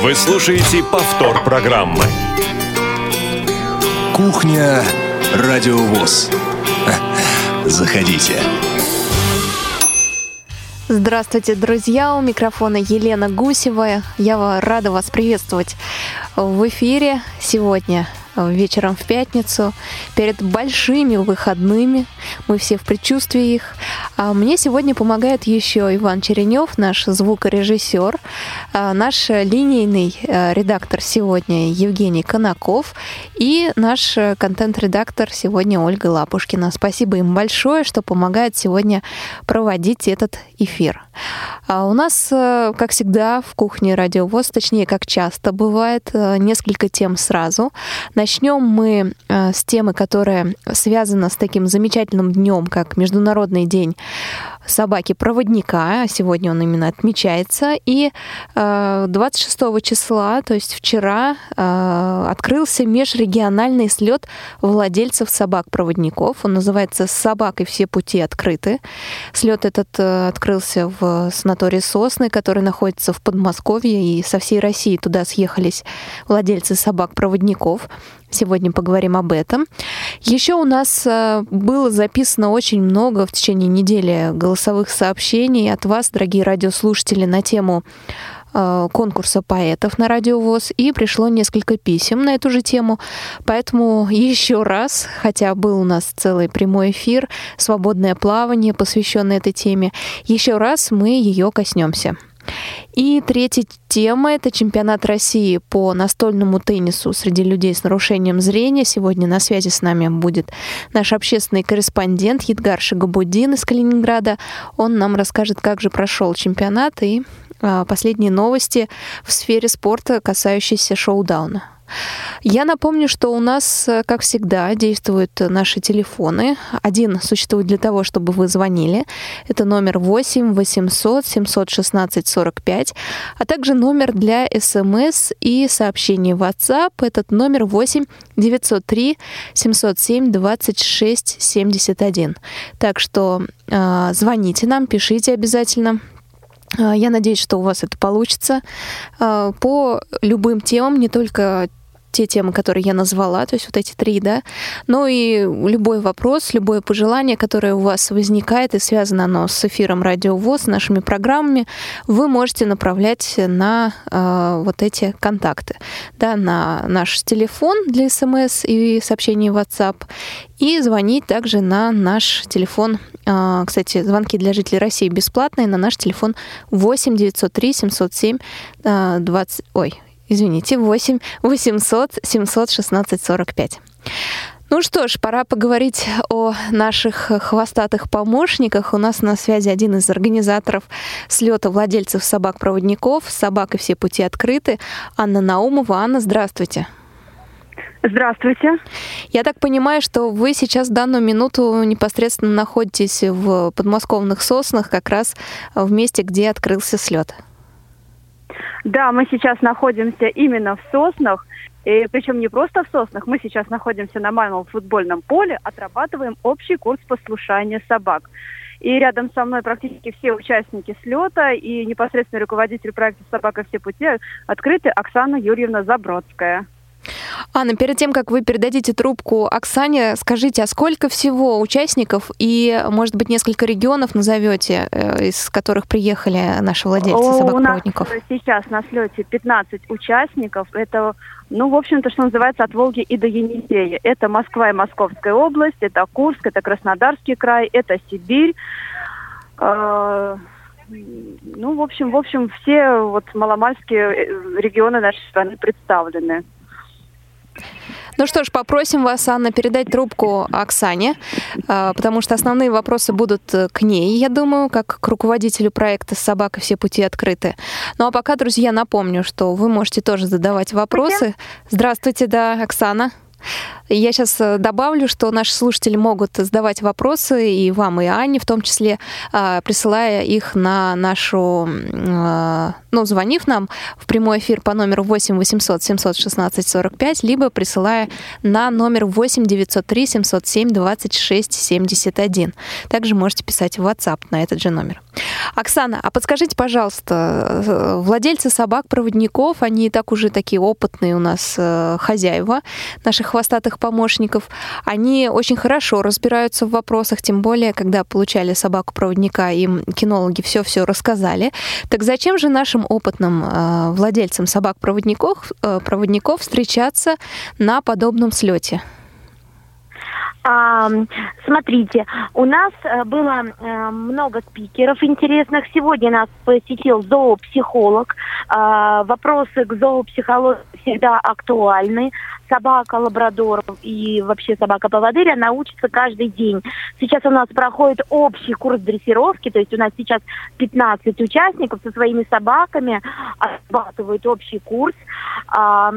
Вы слушаете повтор программы. Кухня Радиовоз. Заходите. Здравствуйте, друзья! У микрофона Елена Гусева. Я рада вас приветствовать в эфире сегодня вечером в пятницу, перед большими выходными. Мы все в предчувствии их. А мне сегодня помогает еще Иван Черенев, наш звукорежиссер, а, наш линейный э, редактор сегодня Евгений Конаков и наш контент-редактор сегодня Ольга Лапушкина. Спасибо им большое, что помогает сегодня проводить этот эфир. А у нас, э, как всегда, в кухне Радиовоз, точнее, как часто бывает, э, несколько тем сразу. Начнем мы э, с темы, которая связана с таким замечательным днем, как Международный день собаки-проводника. Сегодня он именно отмечается. И 26 числа, то есть вчера, открылся межрегиональный слет владельцев собак-проводников. Он называется «Собак и все пути открыты». Слет этот открылся в санатории Сосны, который находится в Подмосковье, и со всей России туда съехались владельцы собак-проводников. Сегодня поговорим об этом. Еще у нас э, было записано очень много в течение недели голосовых сообщений от вас, дорогие радиослушатели, на тему Э, конкурса поэтов на радиовоз, и пришло несколько писем на эту же тему. Поэтому еще раз, хотя был у нас целый прямой эфир, свободное плавание, посвященное этой теме, еще раз мы ее коснемся. И третья тема — это чемпионат России по настольному теннису среди людей с нарушением зрения. Сегодня на связи с нами будет наш общественный корреспондент Едгар Шагабудин из Калининграда. Он нам расскажет, как же прошел чемпионат и последние новости в сфере спорта, касающиеся шоу-дауна. Я напомню, что у нас, э, как всегда, действуют наши телефоны. Один существует для того, чтобы вы звонили. Это номер 8 800 716 45, а также номер для смс и сообщений в WhatsApp. Этот номер 8 903 707 26 71. Так что э, звоните нам, пишите обязательно. А, я надеюсь, что у вас это получится. А, по любым темам, не только те темы, которые я назвала, то есть вот эти три, да, но и любой вопрос, любое пожелание, которое у вас возникает и связано оно с эфиром Радио ВОЗ, нашими программами, вы можете направлять на э, вот эти контакты, да, на наш телефон для смс и сообщений в WhatsApp и звонить также на наш телефон. Э, кстати, звонки для жителей России бесплатные на наш телефон 8 903 707 э, 20... Ой, извините, 8 800 716 45. Ну что ж, пора поговорить о наших хвостатых помощниках. У нас на связи один из организаторов слета владельцев собак-проводников. Собак и все пути открыты. Анна Наумова. Анна, здравствуйте. Здравствуйте. Я так понимаю, что вы сейчас в данную минуту непосредственно находитесь в подмосковных соснах, как раз в месте, где открылся слет. Да, мы сейчас находимся именно в Соснах, и причем не просто в Соснах, мы сейчас находимся на малом футбольном поле, отрабатываем общий курс послушания собак. И рядом со мной практически все участники слета и непосредственный руководитель проекта «Собака все пути» открыты Оксана Юрьевна Забродская. Анна, перед тем, как вы передадите трубку Оксане, скажите, а сколько всего участников и, может быть, несколько регионов назовете, э, из которых приехали наши владельцы собак-проводников? У нас сейчас на слете 15 участников. Это, ну, в общем-то, что называется, от Волги и до Енисея. Это Москва и Московская область, это Курск, это Краснодарский край, это Сибирь. Э, ну, в общем, в общем, все вот маломальские э, регионы нашей страны представлены. Ну что ж, попросим вас, Анна, передать трубку Оксане, а, потому что основные вопросы будут э, к ней, я думаю, как к руководителю проекта «Собака. Все пути открыты». Ну а пока, друзья, напомню, что вы можете тоже задавать вопросы. Здравствуйте, да, Оксана. Я сейчас э, добавлю, что наши слушатели могут задавать вопросы и вам, и Анне, в том числе а, присылая их на нашу ну, звонив нам в прямой эфир по номеру 8 800 716 45, либо присылая на номер 8 903 707 26 71. Также можете писать в WhatsApp на этот же номер. Оксана, а подскажите, пожалуйста, э, владельцы собак-проводников, они и так уже такие опытные у нас э, хозяева наших хвостатых помощников, они очень хорошо разбираются в вопросах, тем более, когда получали собаку-проводника, им кинологи все-все рассказали. Так зачем же нашим опытным э, владельцам собак-проводников проводников встречаться на подобном слете? А, смотрите, у нас э, было э, много спикеров интересных. Сегодня нас посетил зоопсихолог. А, вопросы к зоопсихологии всегда актуальны. Собака лабрадор и вообще собака поводыря научится каждый день. Сейчас у нас проходит общий курс дрессировки, то есть у нас сейчас 15 участников со своими собаками отрабатывают общий курс. А,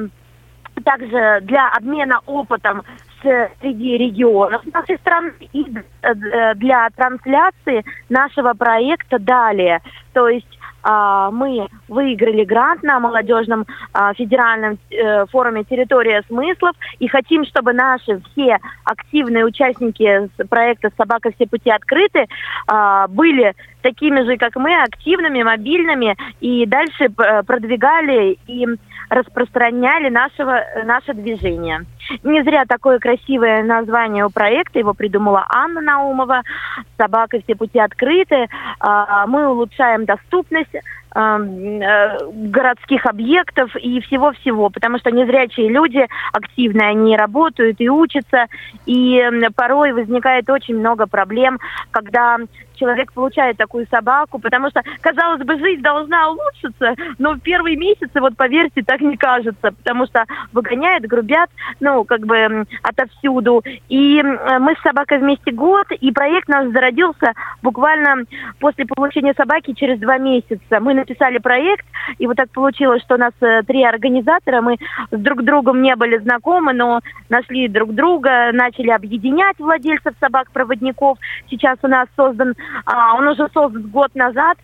также для обмена опытом среди регионов нашей страны и э, для трансляции нашего проекта далее. То есть а, мы выиграли грант на молодежном а, федеральном э, форуме «Территория смыслов» и хотим, чтобы наши все активные участники проекта «Собака все пути открыты» а, были такими же, как мы, активными, мобильными и дальше э, продвигали и распространяли нашего, наше движение. Не зря такое красивое название у проекта, его придумала Анна Наумова. «Собака все пути открыты». А, мы улучшаем доступность э, городских объектов и всего-всего, потому что незрячие люди активные, они работают и учатся, и порой возникает очень много проблем, когда человек получает такую собаку, потому что, казалось бы, жизнь должна улучшиться, но в первые месяцы, вот поверьте, так не кажется, потому что выгоняют, грубят, ну, как бы отовсюду. И мы с собакой вместе год, и проект наш зародился буквально после получения собаки через два месяца. Мы написали проект, и вот так получилось, что у нас э, три организатора, мы с друг другом не были знакомы, но нашли друг друга, начали объединять владельцев собак-проводников. Сейчас у нас создан а, он уже создан год назад,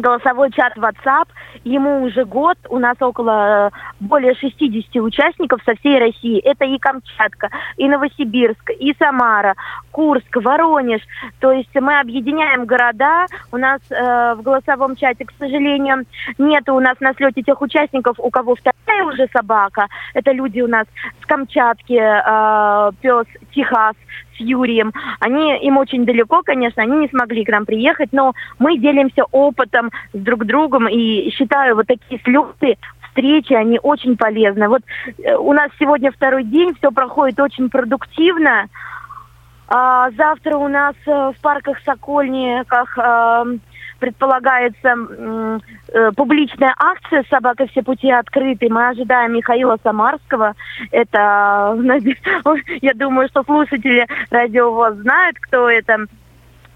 голосовой чат WhatsApp. Ему уже год, у нас около э, более 60 участников со всей России. Это и Камчатка, и Новосибирск, и Самара, Курск, Воронеж. То есть мы объединяем города. У нас э, в голосовом чате, к сожалению, нет у нас на слете тех участников, у кого вторая уже собака. Это люди у нас с Камчатки, э, пес Техас, с Юрием. Они им очень далеко, конечно, они не смогли к нам приехать, но мы делимся опытом с друг другом и считаю вот такие слеты встречи, они очень полезны. Вот э, у нас сегодня второй день, все проходит очень продуктивно. А, завтра у нас э, в парках Сокольниках э, предполагается э, публичная акция «Собака все пути открыты». Мы ожидаем Михаила Самарского. Это, я думаю, что слушатели радио ВОЗ знают, кто это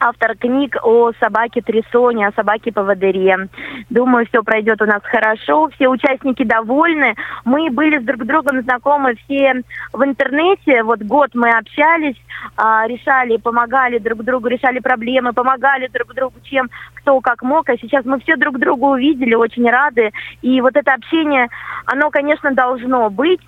автор книг о собаке Трисоне, о собаке поводыре. Думаю, все пройдет у нас хорошо, все участники довольны. Мы были с друг другом знакомы все в интернете. Вот год мы общались, а, решали, помогали друг другу, решали проблемы, помогали друг другу, чем кто как мог. А сейчас мы все друг друга увидели, очень рады. И вот это общение, оно, конечно, должно быть.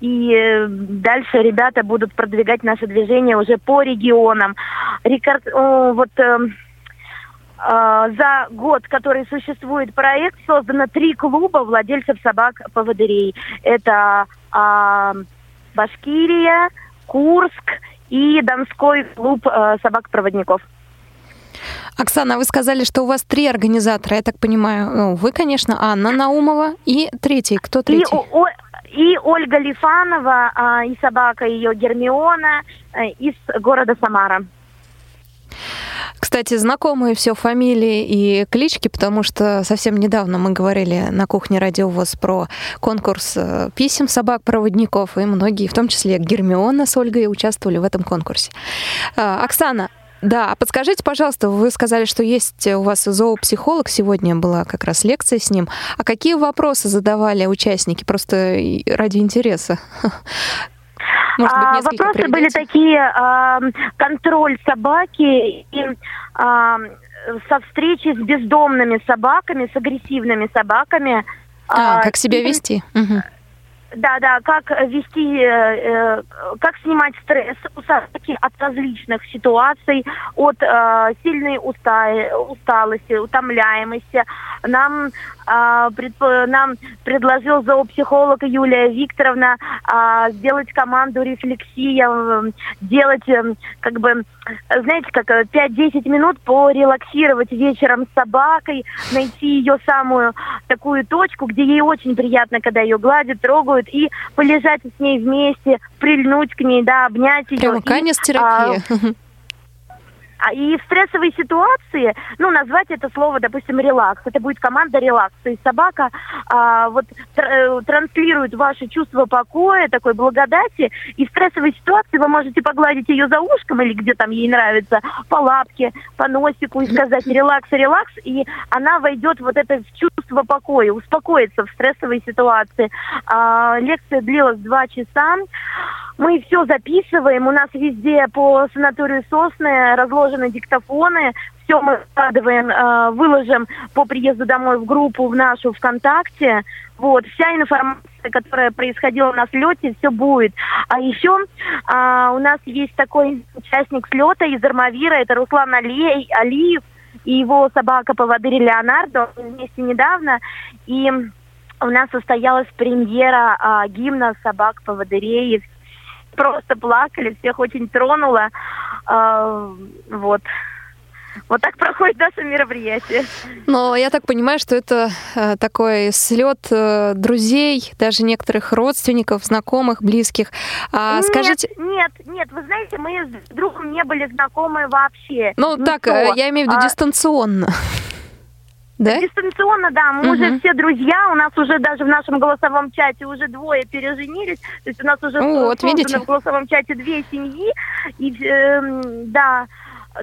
И э, дальше ребята будут продвигать наше движение уже по регионам. Рекорд, вот э, э, за год, который существует проект, создано три клуба владельцев собак-поводырей. Это э, Башкирия, Курск и Донской клуб э, собак-проводников. Оксана, вы сказали, что у вас три организатора, я так понимаю. Ну, вы, конечно, Анна Наумова и третий. Кто третий? И, о, и Ольга Лифанова, а, и собака ее Гермиона э, из города Самара. Кстати, знакомые все фамилии и клички, потому что совсем недавно мы говорили на кухне Радио ВОЗ про конкурс э, писем собак-проводников, и многие, в том числе Гермиона с Ольгой, участвовали в этом конкурсе. А, Оксана, да, а подскажите, пожалуйста, вы сказали, что есть у вас зоопсихолог, сегодня была как раз лекция с ним. А какие вопросы задавали участники, просто ради интереса? Может быть, а, вопросы приведете? были такие, контроль собаки и со встречи с бездомными собаками, с агрессивными собаками. А, как себя вести? Угу. Да, да, как вести, э, как снимать стресс у собаки от различных ситуаций, от э, сильной уста усталости, утомляемости. Нам, э, предп нам предложил зоопсихолог Юлия Викторовна э, сделать команду рефлексия, э, делать, э, как бы, знаете, как 5-10 минут порелаксировать вечером с собакой, найти ее самую такую точку, где ей очень приятно, когда ее гладят, трогают, делают, и полежать с ней вместе, прильнуть к ней, да, обнять ее. Прямо канец-терапия. А, а, и в стрессовой ситуации, ну, назвать это слово, допустим, релакс. Это будет команда релакс. То есть собака а, вот тр- э, транслирует ваши чувства покоя, такой благодати. И в стрессовой ситуации вы можете погладить ее за ушком или где там ей нравится, по лапке, по носику и сказать релакс, релакс. И она войдет вот это в чувство покоя, успокоится в стрессовой ситуации. А, лекция длилась два часа. Мы все записываем. У нас везде по санаторию Сосны разложены диктофоны. Все мы складываем, э, выложим по приезду домой в группу в нашу ВКонтакте. Вот, вся информация, которая происходила на слете, все будет. А еще а, у нас есть такой участник слета из Армавира, это Руслан Али, Алиев и его собака-поводырь Леонардо. вместе недавно. И у нас состоялась премьера а, гимна собак-поводырей просто плакали, всех очень тронуло. А, вот. Вот так проходит наше мероприятие. Но я так понимаю, что это э, такой слет э, друзей, даже некоторых родственников, знакомых, близких. А нет, скажите... Нет, нет, вы знаете, мы с другом не были знакомы вообще. Ну Никто. так, э, я имею в виду а... дистанционно. Да? Дистанционно, да. Мы угу. уже все друзья. У нас уже даже в нашем голосовом чате уже двое переженились. То есть у нас уже вот, видите? в голосовом чате две семьи. И, э, да,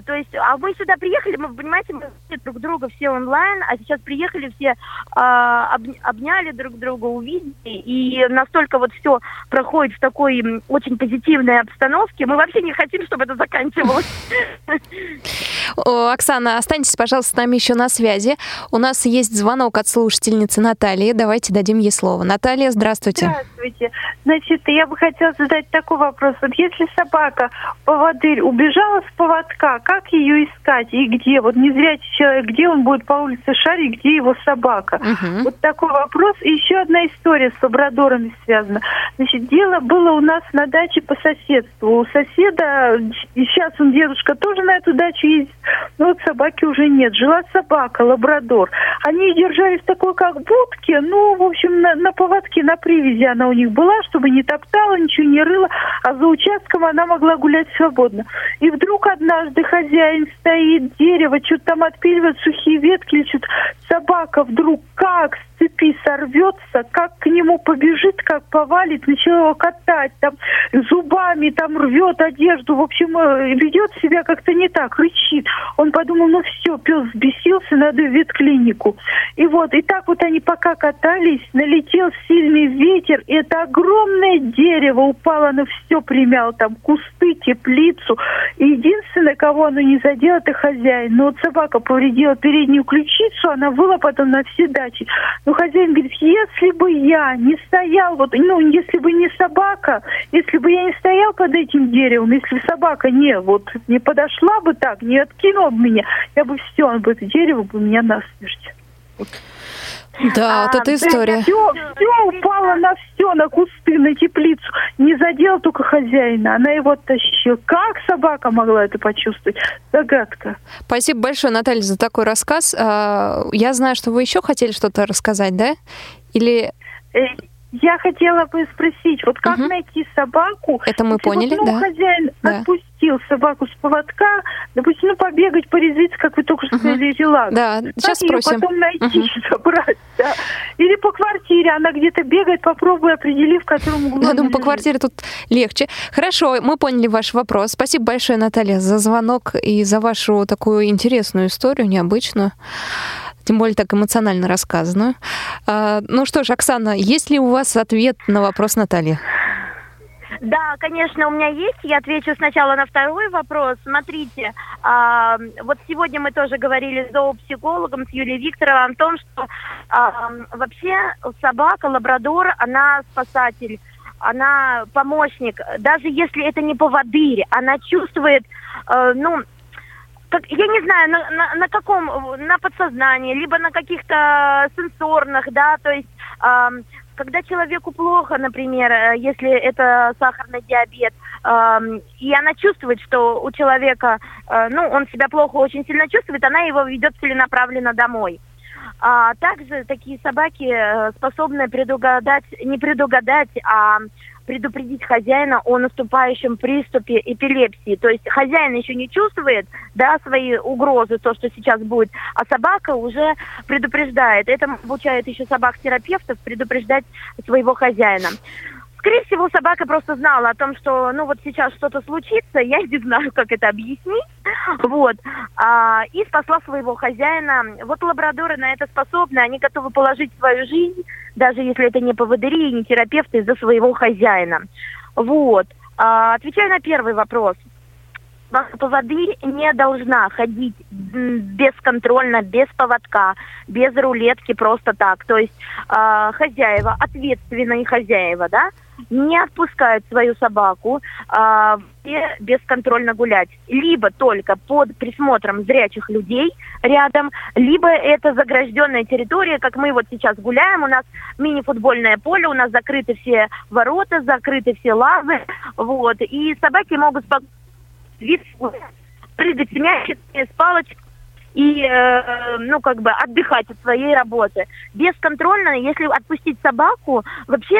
то есть, а мы сюда приехали, мы, понимаете, мы друг друга все онлайн, а сейчас приехали все, э, об, обняли друг друга, увидели, и настолько вот все проходит в такой очень позитивной обстановке, мы вообще не хотим, чтобы это заканчивалось. Оксана, останьтесь, пожалуйста, с нами еще на связи. У нас есть звонок от слушательницы Натальи. Давайте дадим ей слово. Наталья, здравствуйте. Здравствуйте. Значит, я бы хотела задать такой вопрос. Вот если собака, поводырь, убежала с поводка, как ее искать и где? Вот не зря человек, где он будет по улице шарить, где его собака? Угу. Вот такой вопрос. И еще одна история с лабрадорами связана. Значит, дело было у нас на даче по соседству. У соседа, и сейчас он дедушка тоже на эту дачу ездит, но вот собаки уже нет. Жила собака, лабрадор. Они держались такой, как будке, ну, в общем, на, на поводке, на привязи она у них была, чтобы не топтала, ничего не рыла, а за участком она могла гулять свободно. И вдруг однажды хозяин стоит, дерево, что-то там отпиливает, сухие ветки, или что-то. Собака вдруг как цепи сорвется, как к нему побежит, как повалит, начала его катать, там зубами там рвет одежду, в общем, э, ведет себя как-то не так, рычит. Он подумал, ну все, пес взбесился, надо в ветклинику. И вот, и так вот они пока катались, налетел сильный ветер, и это огромное дерево упало, оно все примяло, там кусты, теплицу. И единственное, кого оно не задело, это хозяин. Но вот собака повредила переднюю ключицу, она выла потом на все дачи. Но хозяин говорит, если бы я не стоял, вот, ну, если бы не собака, если бы я не стоял под этим деревом, если бы собака не, вот, не подошла бы так, не откинула бы меня, я бы все, он бы это дерево бы меня насмерть. Да, а, вот эта история. Все, все упало на все, на кусты, на теплицу. Не задел только хозяина, она его тащила. Как собака могла это почувствовать? Загадка. Спасибо большое, Наталья, за такой рассказ. А, я знаю, что вы еще хотели что-то рассказать, да? Или... Я хотела бы спросить, вот как угу. найти собаку? Это мы поняли, вот, ну, да. хозяин да. отпустил собаку с поводка, допустим, ну, побегать, порезвиться, как вы только что сказали, релакс. Да, как сейчас ее спросим. потом найти, угу. собрать, да. Или по квартире, она где-то бегает, попробуй определи, в котором углу Я думаю, по квартире тут легче. Хорошо, мы поняли ваш вопрос. Спасибо большое, Наталья, за звонок и за вашу такую интересную историю, необычную тем более так эмоционально рассказанную. А, ну что ж, Оксана, есть ли у вас ответ на вопрос Натальи? Да, конечно, у меня есть. Я отвечу сначала на второй вопрос. Смотрите, а, вот сегодня мы тоже говорили с зоопсихологом, с Юлией Викторовой о том, что а, вообще собака, лабрадор, она спасатель она помощник, даже если это не поводырь, она чувствует, э, ну, как, я не знаю, на, на, на каком, на подсознании, либо на каких-то сенсорных, да, то есть э, когда человеку плохо, например, э, если это сахарный диабет, э, и она чувствует, что у человека, э, ну, он себя плохо очень сильно чувствует, она его ведет целенаправленно домой. А также такие собаки э, способны предугадать, не предугадать, а предупредить хозяина о наступающем приступе эпилепсии. То есть хозяин еще не чувствует да, свои угрозы, то, что сейчас будет, а собака уже предупреждает. Это обучает еще собак-терапевтов предупреждать своего хозяина. Скорее всего, собака просто знала о том, что, ну, вот сейчас что-то случится, я не знаю, как это объяснить, вот, а, и спасла своего хозяина. Вот лабрадоры на это способны, они готовы положить свою жизнь, даже если это не поводыри и не терапевты, из-за своего хозяина. Вот. А, отвечаю на первый вопрос. Поводырь не должна ходить бесконтрольно, без поводка, без рулетки, просто так. То есть э, хозяева, ответственные хозяева, да, не отпускают свою собаку э, бесконтрольно гулять. Либо только под присмотром зрячих людей рядом, либо это загражденная территория, как мы вот сейчас гуляем, у нас мини-футбольное поле, у нас закрыты все ворота, закрыты все лазы, вот, и собаки могут спокойно прыгать с мячиками, с палочкой, и, э, ну, как бы отдыхать от своей работы. Бесконтрольно, если отпустить собаку, вообще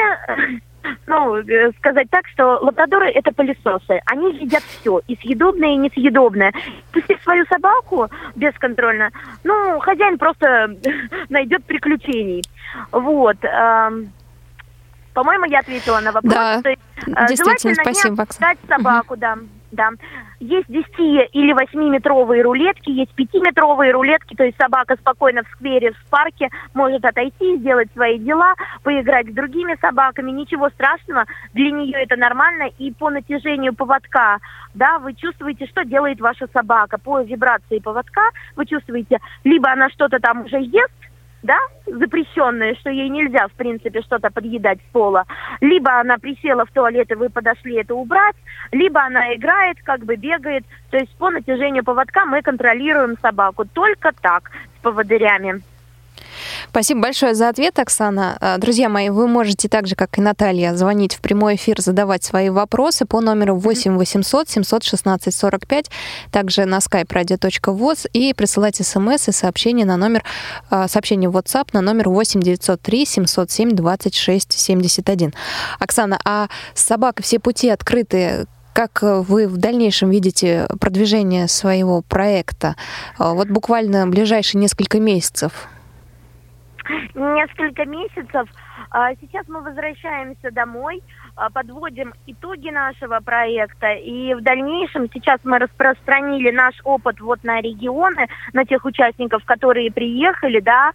ну, э, сказать так, что лабрадоры это пылесосы. Они едят все, и съедобное, и несъедобное. Пустить свою собаку бесконтрольно, ну, хозяин просто найдет приключений. Вот. По-моему, я ответила на вопрос. Да, э, действительно, спасибо, не собаку, угу. да да. Есть 10 или 8-метровые рулетки, есть 5-метровые рулетки, то есть собака спокойно в сквере, в парке может отойти, сделать свои дела, поиграть с другими собаками, ничего страшного, для нее это нормально, и по натяжению поводка, да, вы чувствуете, что делает ваша собака, по вибрации поводка вы чувствуете, либо она что-то там уже ест, да, запрещенное, что ей нельзя, в принципе, что-то подъедать с пола. Либо она присела в туалет, и вы подошли это убрать, либо она играет, как бы бегает. То есть по натяжению поводка мы контролируем собаку. Только так, с поводырями. Спасибо большое за ответ, Оксана. А, друзья мои, вы можете так же, как и Наталья, звонить в прямой эфир, задавать свои вопросы по номеру 8 800 716 45, также на skype radio.voz и присылать смс и сообщения на номер, а, сообщение в WhatsApp на номер 8 903 707 26 71. Оксана, а с собакой все пути открыты как вы в дальнейшем видите продвижение своего проекта? А, вот буквально ближайшие несколько месяцев несколько месяцев. А, сейчас мы возвращаемся домой, а, подводим итоги нашего проекта, и в дальнейшем сейчас мы распространили наш опыт вот на регионы, на тех участников, которые приехали, да.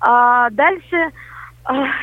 А дальше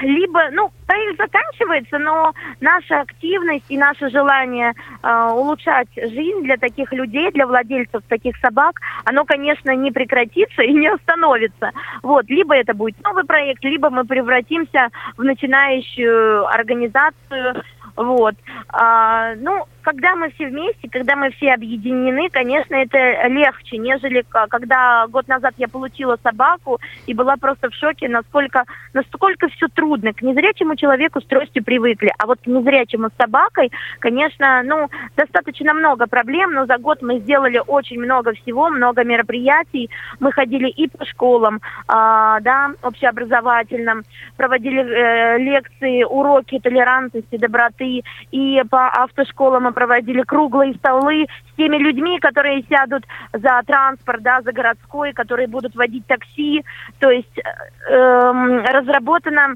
либо, ну, проект заканчивается, но наша активность и наше желание э, улучшать жизнь для таких людей, для владельцев таких собак, оно, конечно, не прекратится и не остановится. Вот, либо это будет новый проект, либо мы превратимся в начинающую организацию, вот. А, ну, когда мы все вместе, когда мы все объединены, конечно, это легче, нежели когда год назад я получила собаку и была просто в шоке, насколько, насколько все трудно. К незрячему человеку с тростью привыкли, а вот к незрячему с собакой, конечно, ну, достаточно много проблем, но за год мы сделали очень много всего, много мероприятий. Мы ходили и по школам, а, да, общеобразовательным, проводили э, лекции, уроки толерантности, доброты, и по автошколам проводили круглые столы с теми людьми, которые сядут за транспорт, да, за городской, которые будут водить такси. То есть э, эм, разработано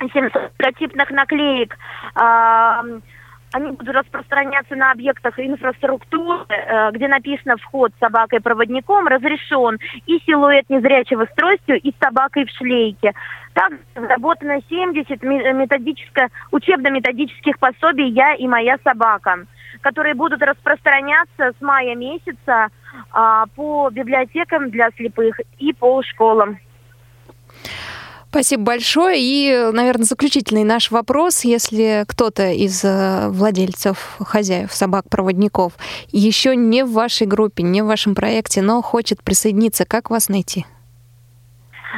700 прототипных наклеек. Э, они будут распространяться на объектах инфраструктуры, э, где написано «вход с собакой-проводником разрешен» и силуэт незрячего с тростью и с собакой в шлейке. Также разработано 70 методическое, учебно-методических пособий «Я и моя собака», которые будут распространяться с мая месяца а, по библиотекам для слепых и по школам. Спасибо большое. И, наверное, заключительный наш вопрос. Если кто-то из э, владельцев, хозяев собак-проводников еще не в вашей группе, не в вашем проекте, но хочет присоединиться, как вас найти?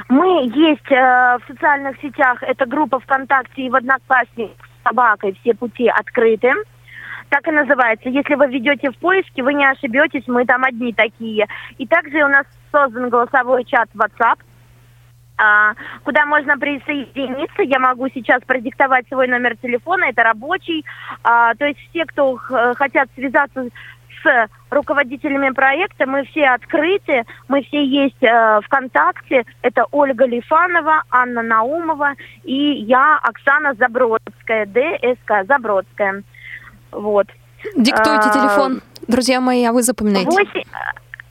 Мы есть э, в социальных сетях. Это группа ВКонтакте и в Одноклассниках с собакой. Все пути открыты так и называется. Если вы ведете в поиске, вы не ошибетесь, мы там одни такие. И также у нас создан голосовой чат WhatsApp, а, куда можно присоединиться. Я могу сейчас продиктовать свой номер телефона, это рабочий. А, то есть все, кто хотят связаться с руководителями проекта, мы все открыты, мы все есть э, ВКонтакте. Это Ольга Лифанова, Анна Наумова и я, Оксана Забродская, ДСК Забродская. Вот. Диктуйте а, телефон, друзья мои, а вы запоминаете. 8,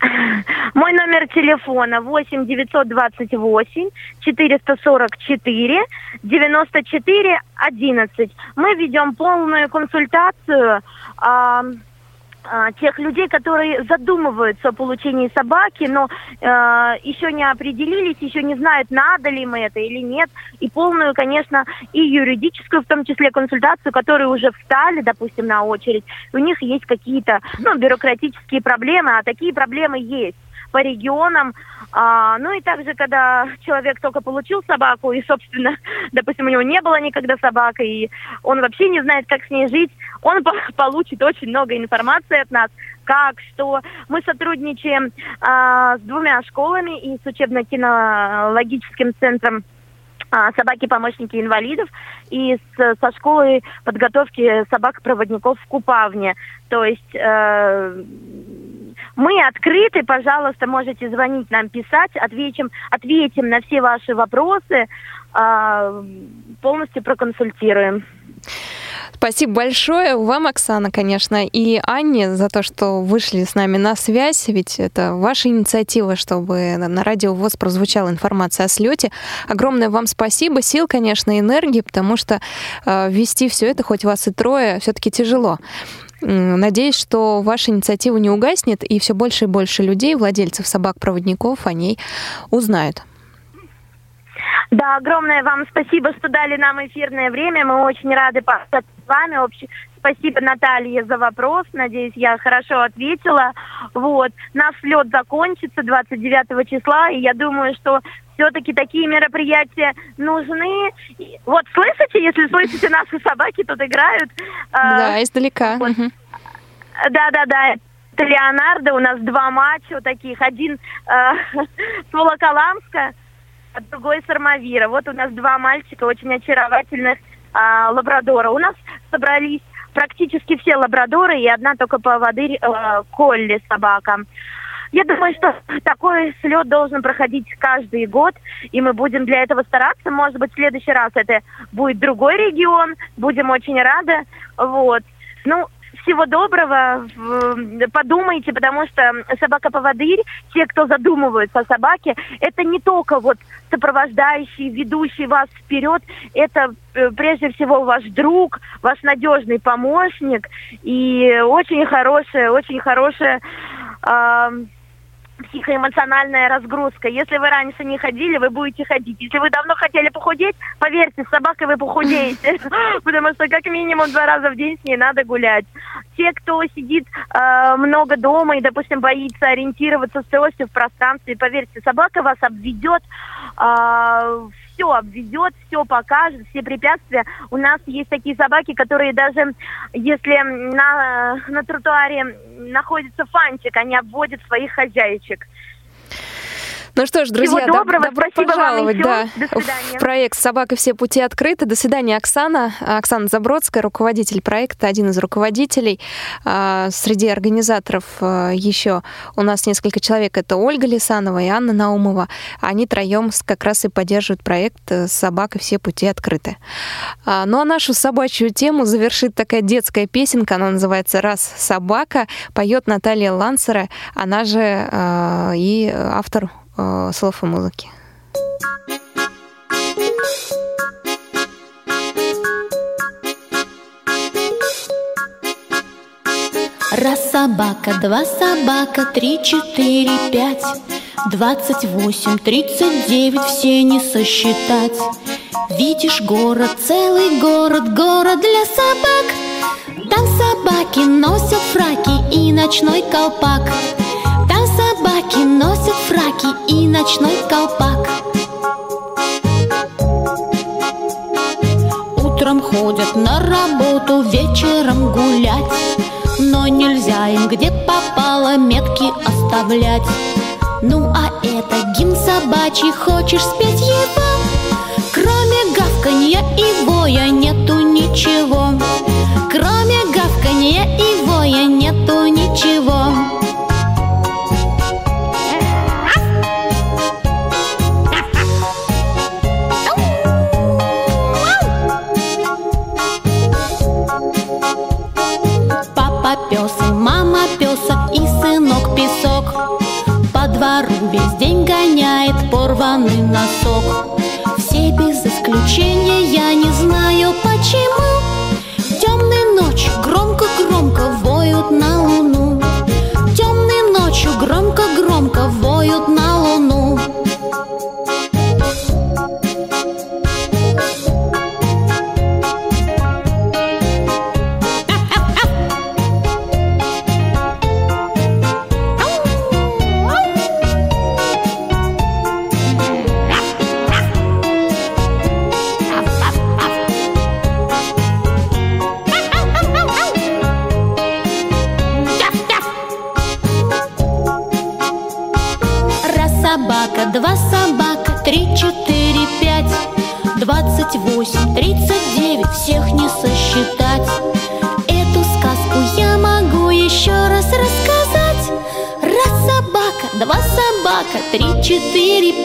мой номер телефона 8 928 444 94 11. Мы ведем полную консультацию. Э, а, тех людей, которые задумываются о получении собаки, но э, еще не определились, еще не знают, надо ли мы это или нет, и полную, конечно, и юридическую, в том числе консультацию, которые уже встали, допустим, на очередь. У них есть какие-то, ну, бюрократические проблемы, а такие проблемы есть по регионам. А, ну и также, когда человек только получил собаку, и, собственно, допустим, у него не было никогда собак, и он вообще не знает, как с ней жить, он получит очень много информации от нас, как, что. Мы сотрудничаем а, с двумя школами и с учебно-кинологическим центром собаки-помощники инвалидов и с, со школой подготовки собак-проводников в Купавне. То есть э, мы открыты, пожалуйста, можете звонить нам, писать, ответим, ответим на все ваши вопросы, э, полностью проконсультируем. Спасибо большое вам, Оксана, конечно, и Анне за то, что вышли с нами на связь, ведь это ваша инициатива, чтобы на радио ВОЗ прозвучала информация о слете. Огромное вам спасибо, сил, конечно, энергии, потому что э, вести все это, хоть вас и трое, все-таки тяжело. Надеюсь, что ваша инициатива не угаснет, и все больше и больше людей, владельцев собак-проводников, о ней узнают. Да, огромное вам спасибо, что дали нам эфирное время. Мы очень рады пообщаться с вами. Общ... Спасибо, Наталье, за вопрос. Надеюсь, я хорошо ответила. Вот. Наш слет закончится 29 числа, и я думаю, что все-таки такие мероприятия нужны. Вот слышите, если слышите, наши собаки тут играют. А, да, издалека. Вот. Да-да-да. Это Леонардо, у нас два матча таких. Один э, с Волоколамска, а другой с Армавира. Вот у нас два мальчика очень очаровательных э, лабрадора. У нас собрались практически все лабрадоры и одна только поводырь э, Колли собака. Я думаю, что такой слет должен проходить каждый год, и мы будем для этого стараться. Может быть, в следующий раз это будет другой регион, будем очень рады. Вот. Ну, всего доброго, подумайте, потому что собака-поводырь, те, кто задумываются о собаке, это не только вот сопровождающий, ведущий вас вперед, это э, прежде всего ваш друг, ваш надежный помощник и очень хорошая, очень хорошая э, психоэмоциональная разгрузка. Если вы раньше не ходили, вы будете ходить. Если вы давно хотели похудеть, поверьте, с собакой вы похудеете. Потому что как минимум два раза в день с ней надо гулять. Те, кто сидит э, много дома и, допустим, боится ориентироваться с тростью в пространстве, поверьте, собака вас обведет э, все обведет, все покажет, все препятствия. У нас есть такие собаки, которые даже если на, на тротуаре находится фантик, они обводят своих хозяйчик. Ну что ж, друзья, Всего доброго, добро спасибо вам пожаловать еще. да, в проект «Собака. Все пути открыты». До свидания, Оксана. Оксана Забродская, руководитель проекта, один из руководителей. А, Среди организаторов а, еще у нас несколько человек. Это Ольга Лисанова и Анна Наумова. Они троем как раз и поддерживают проект э, «Собака. Все пути открыты». А, Ну а нашу собачью тему завершит такая детская песенка. Она называется «Раз собака». Поет Наталья Лансера. Она же и автор слов и музыки. Раз собака, два собака, три, четыре, пять. Двадцать восемь, тридцать девять, все не сосчитать. Видишь город, целый город, город для собак. Там собаки носят фраки и ночной колпак собаки носят фраки и ночной колпак. Утром ходят на работу, вечером гулять. Но нельзя им где попало метки оставлять. Ну а это гимн собачий, хочешь спеть его? Кроме гавканья и воя нету ничего. Кроме гавканья и порванный носок. Все без исключения, я не знаю почему четыре,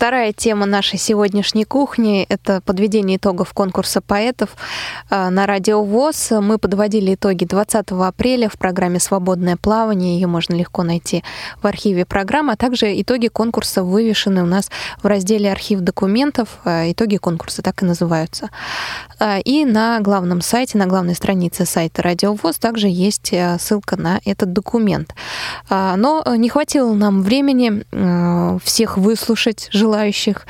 вторая тема нашей сегодняшней кухни – это подведение итогов конкурса поэтов э, на Радио ВОЗ. Мы подводили итоги 20 апреля в программе «Свободное плавание». Ее можно легко найти в архиве программы. А также итоги конкурса вывешены у нас в разделе «Архив документов». Э, Итоги конкурса так и называются. Э, И на главном сайте, на главной странице сайта Радио ВОЗ также есть ссылка на этот документ. Но не хватило нам времени всех выслушать желающих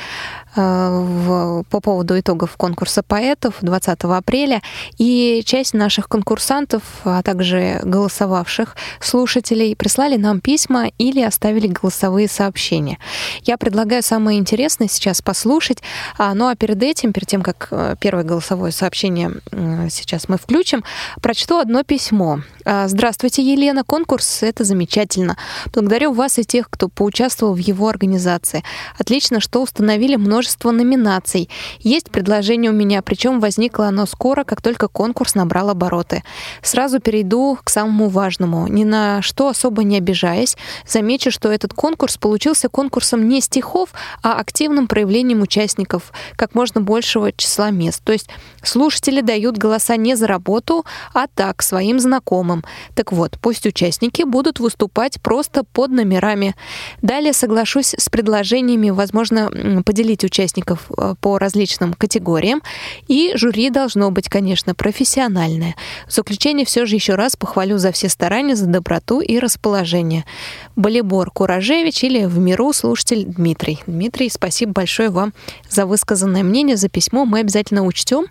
в- по поводу итогов конкурса поэтов 20 апреля. И часть наших конкурсантов, а также голосовавших слушателей прислали нам письма или оставили голосовые сообщения. Я предлагаю самое интересное сейчас послушать. А, Ну а перед этим, перед тем, как э, первое голосовое сообщение сейчас мы включим, прочту одно письмо. А, Здравствуйте, Елена. Конкурс — это замечательно. Благодарю вас и тех, кто поучаствовал в его организации. Отлично, что установили множество номинаций. Есть предложение у меня, причем возникло оно скоро, как только конкурс набрал обороты. Сразу перейду к самому важному. Ни на что особо не обижаясь, замечу, что этот конкурс получился конкурсом не стихов, а активным проявлением участников как можно большего числа мест. То есть слушатели дают голоса не за работу, а так, своим знакомым. Так вот, пусть участники будут выступать просто под номерами. Далее соглашусь с предложениями, возможно, поделить участников э, по различным категориям, и жюри должно быть, конечно, профессиональное. В заключение все же еще раз похвалю за все старания, за доброту и расположение. Болибор Куражевич или в миру слушатель Дмитрий. Дмитрий, спасибо большое вам за высказанное мнение, за письмо. Мы обязательно учтем.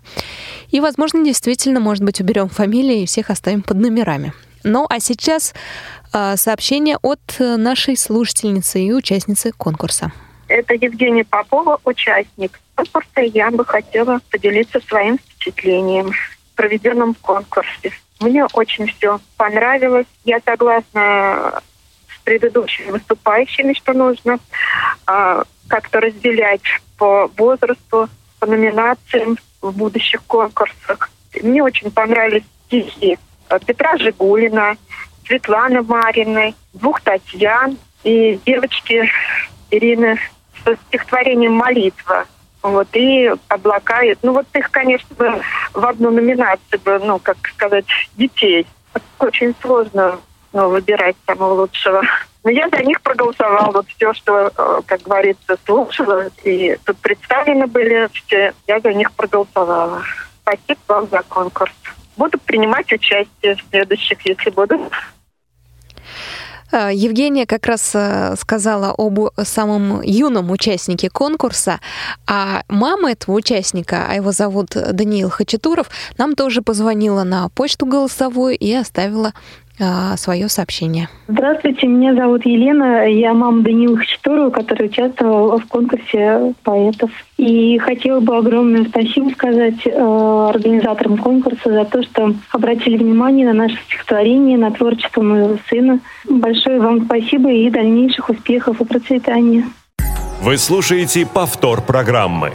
И, возможно, действительно, может быть, уберем фамилии и всех оставим под номерами. Ну, а сейчас э, сообщение от нашей слушательницы и участницы конкурса. Это Евгения Попова, участник конкурса. Я бы хотела поделиться своим впечатлением в проведенном конкурсе. Мне очень все понравилось. Я согласна с предыдущими выступающими, что нужно э, как-то разделять по возрасту, по номинациям в будущих конкурсах. Мне очень понравились стихи Э, Петра Жигулина, Светланы Марины, двух Татьян и девочки Ирины со стихотворением «Молитва». Вот, и облака. Ну, вот их, конечно, в одну номинацию бы, ну, как сказать, детей. Очень сложно ну, выбирать самого лучшего. Но я за них проголосовала. Вот все, что, э, как говорится, слушала, и тут представлены были все, я за них проголосовала. Спасибо вам за конкурс буду принимать участие в следующих, если буду. А, Евгения как раз э, сказала об самом юном участнике конкурса, а мама этого участника, а его зовут Даниил Хачатуров, нам тоже позвонила на почту голосовую и оставила а, свое сообщение. Здравствуйте, меня зовут Елена, я мама Данила Хачатурова, который участвовал в конкурсе поэтов. И хотела бы огромное спасибо сказать э, организаторам конкурса за то, что обратили внимание на наше стихотворение, на творчество моего сына. Большое вам спасибо и дальнейших успехов и процветания. Вы слушаете повтор программы.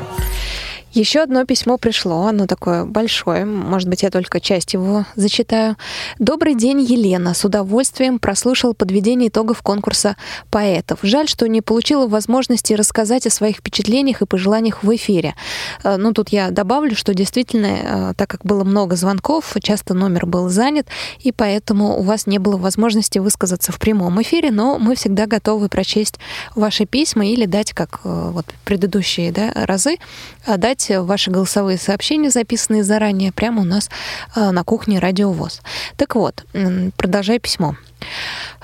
Еще одно письмо пришло, оно такое большое, может быть, я только часть его зачитаю. Добрый день, Елена. С удовольствием прослушал подведение итогов конкурса поэтов. Жаль, что не получила возможности рассказать о своих впечатлениях и пожеланиях в эфире. Э, ну, тут я добавлю, что действительно, э, так как было много звонков, часто номер был занят, и поэтому у вас не было возможности высказаться в прямом эфире, но мы всегда готовы прочесть ваши письма или дать, как э, вот предыдущие да, разы, дать оставить ваши голосовые сообщения, записанные заранее, прямо у нас а, на кухне Радио ВОЗ. Так вот, продолжай письмо.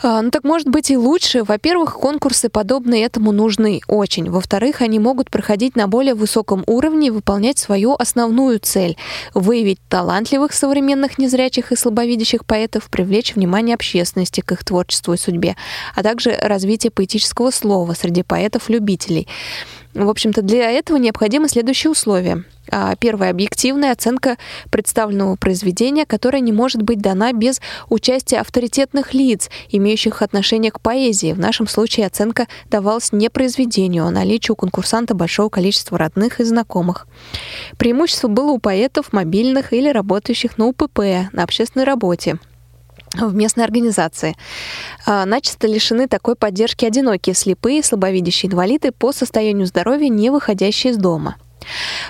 А, ну так может быть и лучше. Во-первых, конкурсы подобные этому нужны очень. Во-вторых, они могут проходить на более высоком уровне и выполнять свою основную цель — выявить талантливых современных незрячих и слабовидящих поэтов, привлечь внимание общественности к их творчеству и судьбе, а также развитие поэтического слова среди поэтов-любителей. В общем-то, для этого необходимы следующие условия. А, первое — объективная оценка представленного произведения, которая не может быть дана без участия авторитетных лиц, имеющих отношение к поэзии. В нашем случае оценка давалась не произведению, а наличию у конкурсанта большого количества родных и знакомых. Преимущество было у поэтов, мобильных или работающих на УПП, на общественной работе в местной организации. А, начисто лишены такой поддержки одинокие, слепые, слабовидящие инвалиды по состоянию здоровья, не выходящие из дома.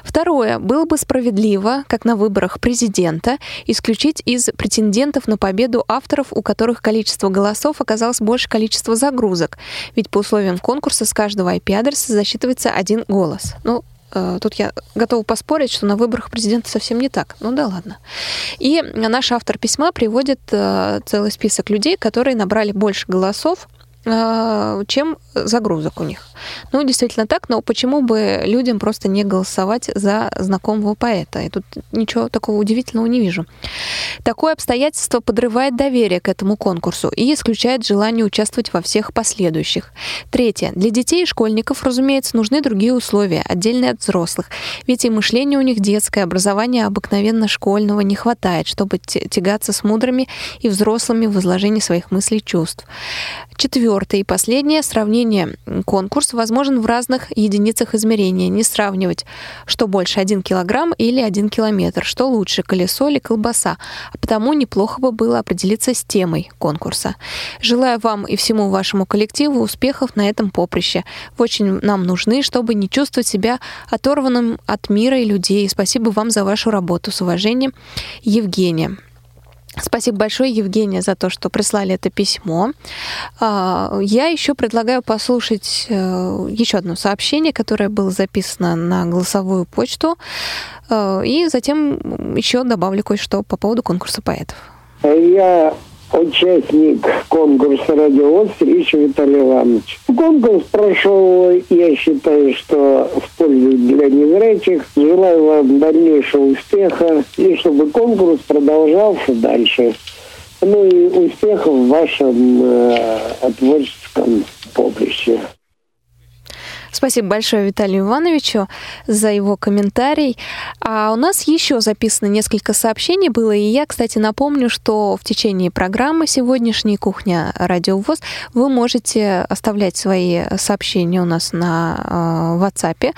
Второе. Было бы справедливо, как на выборах президента, исключить из претендентов на победу авторов, у которых количество голосов оказалось больше количества загрузок. Ведь по условиям конкурса с каждого IP-адреса засчитывается один голос. Ну, Тут я готова поспорить, что на выборах президента совсем не так. Ну да ладно. И наш автор письма приводит э, целый список людей, которые набрали больше голосов, э, чем загрузок у них. Ну, действительно так, но почему бы людям просто не голосовать за знакомого поэта? И тут ничего такого удивительного не вижу. Такое обстоятельство подрывает доверие к этому конкурсу и исключает желание участвовать во всех последующих. Третье. Для детей и школьников, разумеется, нужны другие условия, отдельные от взрослых. Ведь и мышление у них детское, образование обыкновенно школьного не хватает, чтобы тягаться с мудрыми и взрослыми в изложении своих мыслей и чувств. Четвертое и последнее. Сравнение конкурс возможен в разных единицах измерения. Не сравнивать, что больше, один килограмм или один километр, что лучше, колесо или колбаса. А потому неплохо бы было определиться с темой конкурса. Желаю вам и всему вашему коллективу успехов на этом поприще. Вы очень нам нужны, чтобы не чувствовать себя оторванным от мира и людей. Спасибо вам за вашу работу. С уважением, Евгения. Спасибо большое, Евгения, за то, что прислали это письмо. А, я еще предлагаю послушать э, еще одно сообщение, которое было записано на голосовую почту, э, и затем еще добавлю кое-что по поводу конкурса поэтов. Я участник конкурса «Радиовоз» Ильич Виталий Иванович. Конкурс прошел, я считаю, что в пользу для незрячих. Желаю вам дальнейшего успеха и чтобы конкурс продолжался дальше. Ну и успехов в вашем э, творческом поприще. Спасибо большое Виталию Ивановичу за его комментарий. А у нас еще записано несколько сообщений было, и я, кстати, напомню, что в течение программы сегодняшней «Кухня Радио ВОЗ» вы можете оставлять свои сообщения у нас на э, WhatsApp.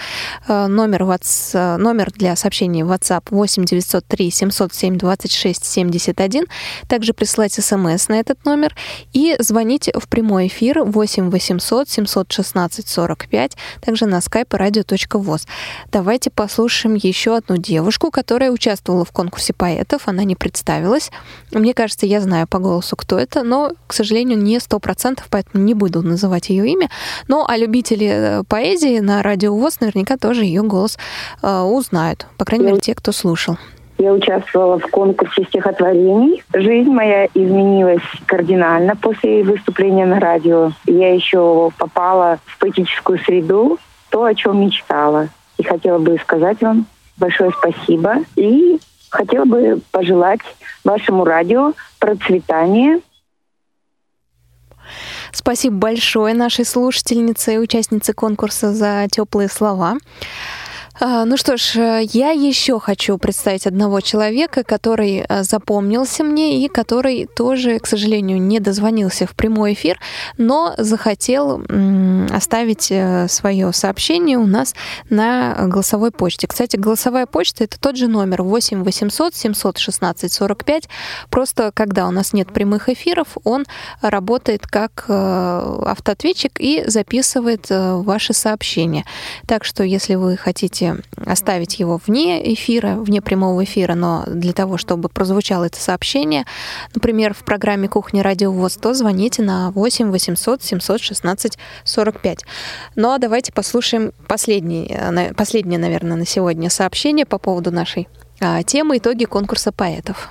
Э, номер, WhatsApp, номер для сообщений в WhatsApp 8 903 707 26 71. Также присылать смс на этот номер и звонить в прямой эфир 8 800 716 45 также на skype radio.voz. Давайте послушаем еще одну девушку, которая участвовала в конкурсе поэтов. Она не представилась. Мне кажется, я знаю по голосу, кто это, но, к сожалению, не сто процентов, поэтому не буду называть ее имя. Но а любители э, поэзии на радио ВОЗ наверняка тоже ее голос э, узнают. По крайней мере, те, кто слушал. Я участвовала в конкурсе стихотворений. Жизнь моя изменилась кардинально после выступления на радио. Я еще попала в поэтическую среду, то, о чем мечтала. И хотела бы сказать вам большое спасибо. И хотела бы пожелать вашему радио процветания, Спасибо большое нашей слушательнице и участнице конкурса за теплые слова. А, ну что ж, э, я еще хочу представить одного человека, который э, запомнился мне и который тоже, к сожалению, не дозвонился в прямой эфир, но захотел оставить э, свое сообщение у нас на голосовой почте. Кстати, голосовая почта это тот же номер 8 800 716 45. Просто когда у нас нет прямых эфиров, он работает как автоответчик и записывает ваши сообщения. Так что, если вы хотите можете оставить его вне эфира, вне прямого эфира, но для того, чтобы прозвучало это сообщение, например, в программе «Кухня Радио ВОЗ», то звоните на 8 800 716 45. Ну а давайте послушаем последнее, последнее, наверное, на сегодня сообщение по поводу нашей а, темы «Итоги конкурса поэтов».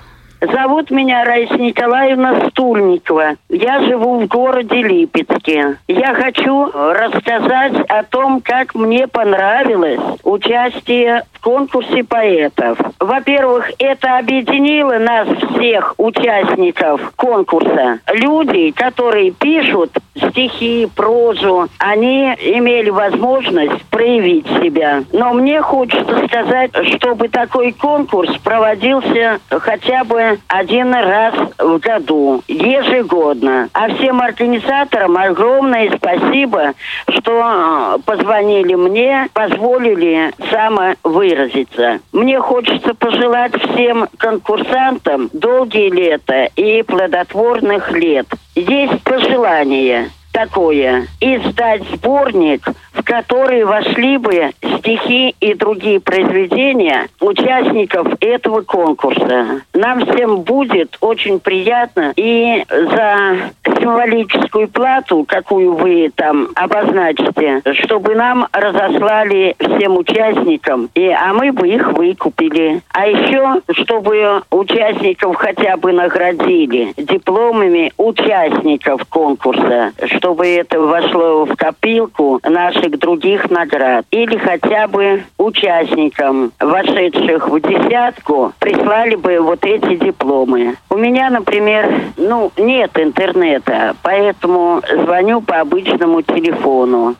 Зовут меня Раиса Николаевна Стульникова. Я живу в городе Липецке. Я хочу рассказать о том, как мне понравилось участие в конкурсе поэтов. Во-первых, это объединило нас всех участников конкурса. Люди, которые пишут стихи, прозу, они имели возможность проявить себя. Но мне хочется сказать, чтобы такой конкурс проводился хотя бы один раз в году, ежегодно. А всем организаторам огромное спасибо, что позвонили мне, позволили самовыразиться. Мне хочется пожелать всем конкурсантам долгие лета и плодотворных лет. Есть пожелание такое. Издать сборник, в который вошли бы стихи и другие произведения участников этого конкурса. Нам всем будет очень приятно и за символическую плату, какую вы там обозначите, чтобы нам разослали всем участникам, и, а мы бы их выкупили. А еще, чтобы участников хотя бы наградили дипломами участников конкурса, чтобы это вошло в копилку наших других наград. Или хотя бы участникам, вошедших в десятку, прислали бы вот эти дипломы. У меня, например, ну, нет интернета, поэтому звоню по обычному телефону.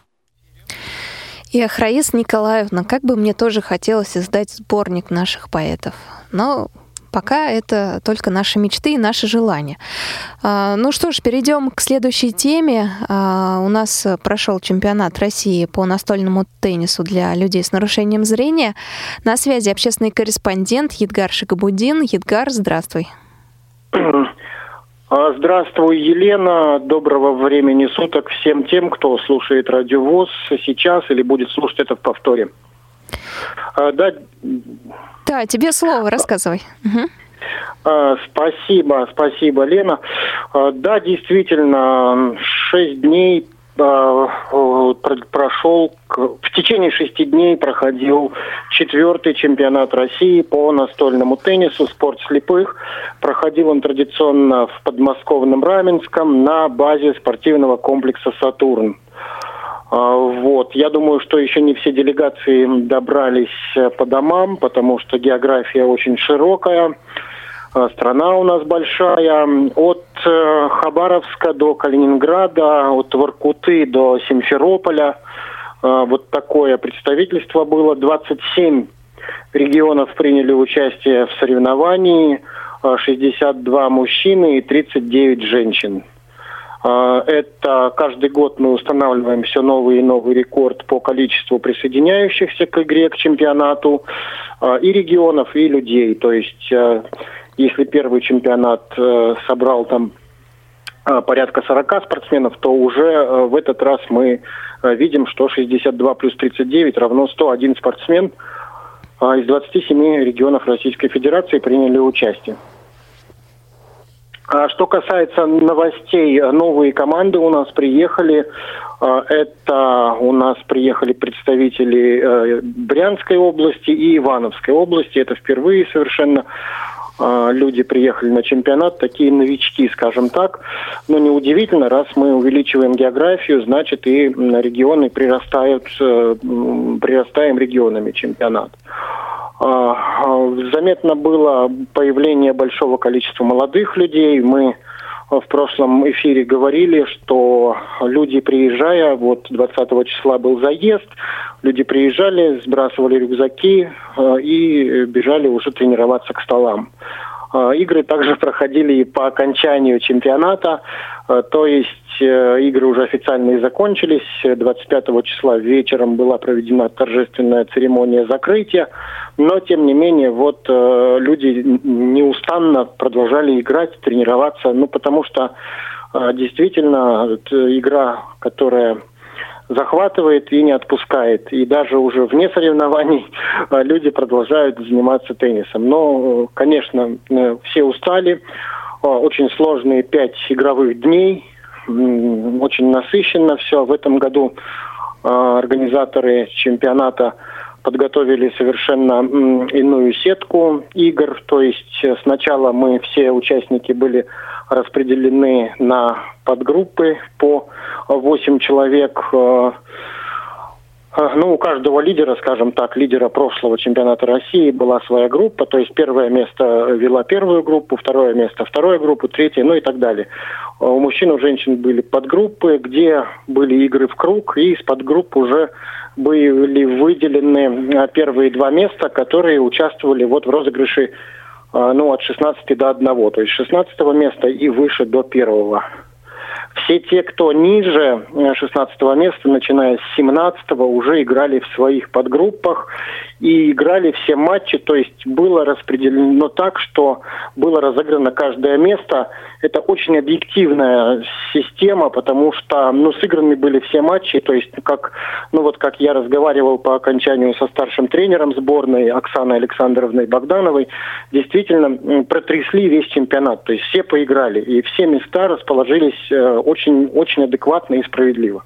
И Ахраис Николаевна, как бы мне тоже хотелось издать сборник наших поэтов. Но Пока это только наши мечты и наши желания. А, ну что ж, перейдем к следующей теме. А, у нас прошел чемпионат России по настольному теннису для людей с нарушением зрения. На связи общественный корреспондент Едгар Шикабудин. Едгар, здравствуй. А, здравствуй, Елена. Доброго времени суток всем тем, кто слушает радиовоз сейчас или будет слушать это в повторе. Да, да, тебе слово, рассказывай. Угу. А, Спасибо, спасибо, Лена. А, Да, действительно, шесть дней а, про- прошел, в течение шести дней проходил четвертый чемпионат России по настольному теннису «Спорт слепых». Проходил он традиционно в подмосковном Раменском на базе спортивного комплекса «Сатурн». А, Вот. Я думаю, что еще не все делегации добрались э, по домам, потому что география очень широкая. А, Страна у нас большая. От э, Хабаровска до Калининграда, от Воркуты до Симферополя. Вот такое представительство было. 27 регионов приняли участие в соревновании. а, 62 мужчины и 39 женщин. А, Это каждый год мы устанавливаем все новый и новый рекорд по количеству присоединяющихся к игре, к чемпионату а, и регионов, и людей. То есть, э, если первый чемпионат э, собрал там а, порядка 40 спортсменов, то уже э, в этот раз мы э, видим, что 62 плюс 39 равно 101 спортсмен а, из 27 регионов Российской Федерации приняли участие. А что касается новостей, новые команды у нас приехали. А, Это у нас приехали представители э, Брянской области и Ивановской области. Это впервые совершенно люди приехали на чемпионат, такие новички, скажем так. Но неудивительно, раз мы увеличиваем географию, значит и регионы прирастают, э, прирастаем регионами чемпионат. А, а, Заметно было появление большого количества молодых людей. Мы а, в прошлом эфире говорили, что люди, приезжая, вот 20 числа был заезд, люди приезжали, сбрасывали рюкзаки а, и бежали уже тренироваться к столам. А, Игры также проходили и по окончанию чемпионата, а, то есть э, игры уже официально и закончились. 25 числа вечером была проведена торжественная церемония закрытия, но тем не менее вот э, люди неустанно продолжали играть, тренироваться, ну потому что э, действительно игра, которая захватывает и не отпускает. И даже уже вне соревнований э, люди продолжают заниматься теннисом. Но, э, конечно, э, все устали. Э, Очень сложные пять игровых дней. Очень насыщенно все. В этом году э, организаторы чемпионата подготовили совершенно иную сетку игр. То есть э, сначала мы все участники были распределены на подгруппы по 8 человек. э, э, Ну, у каждого лидера, скажем так, лидера прошлого чемпионата России была своя группа, то есть первое место вела первую группу, второе место вторую группу, третье, ну и так далее. Э, У мужчин у женщин были подгруппы, где были игры в круг, и из подгрупп уже были выделены первые два места, которые участвовали вот в розыгрыше ну, от 16 до 1, то есть 16 места и выше до первого. Все те, кто ниже э, 16 места, начиная с 17 уже играли в своих подгруппах и играли все матчи, то есть было распределено так, что было разыграно каждое место. Это очень объективная система, потому что ну, сыграны были все матчи, то есть как, ну, вот как я разговаривал по окончанию со старшим тренером сборной Оксаной Александровной Богдановой, действительно протрясли весь чемпионат, то есть все поиграли, и все места расположились э, очень, очень адекватно и справедливо.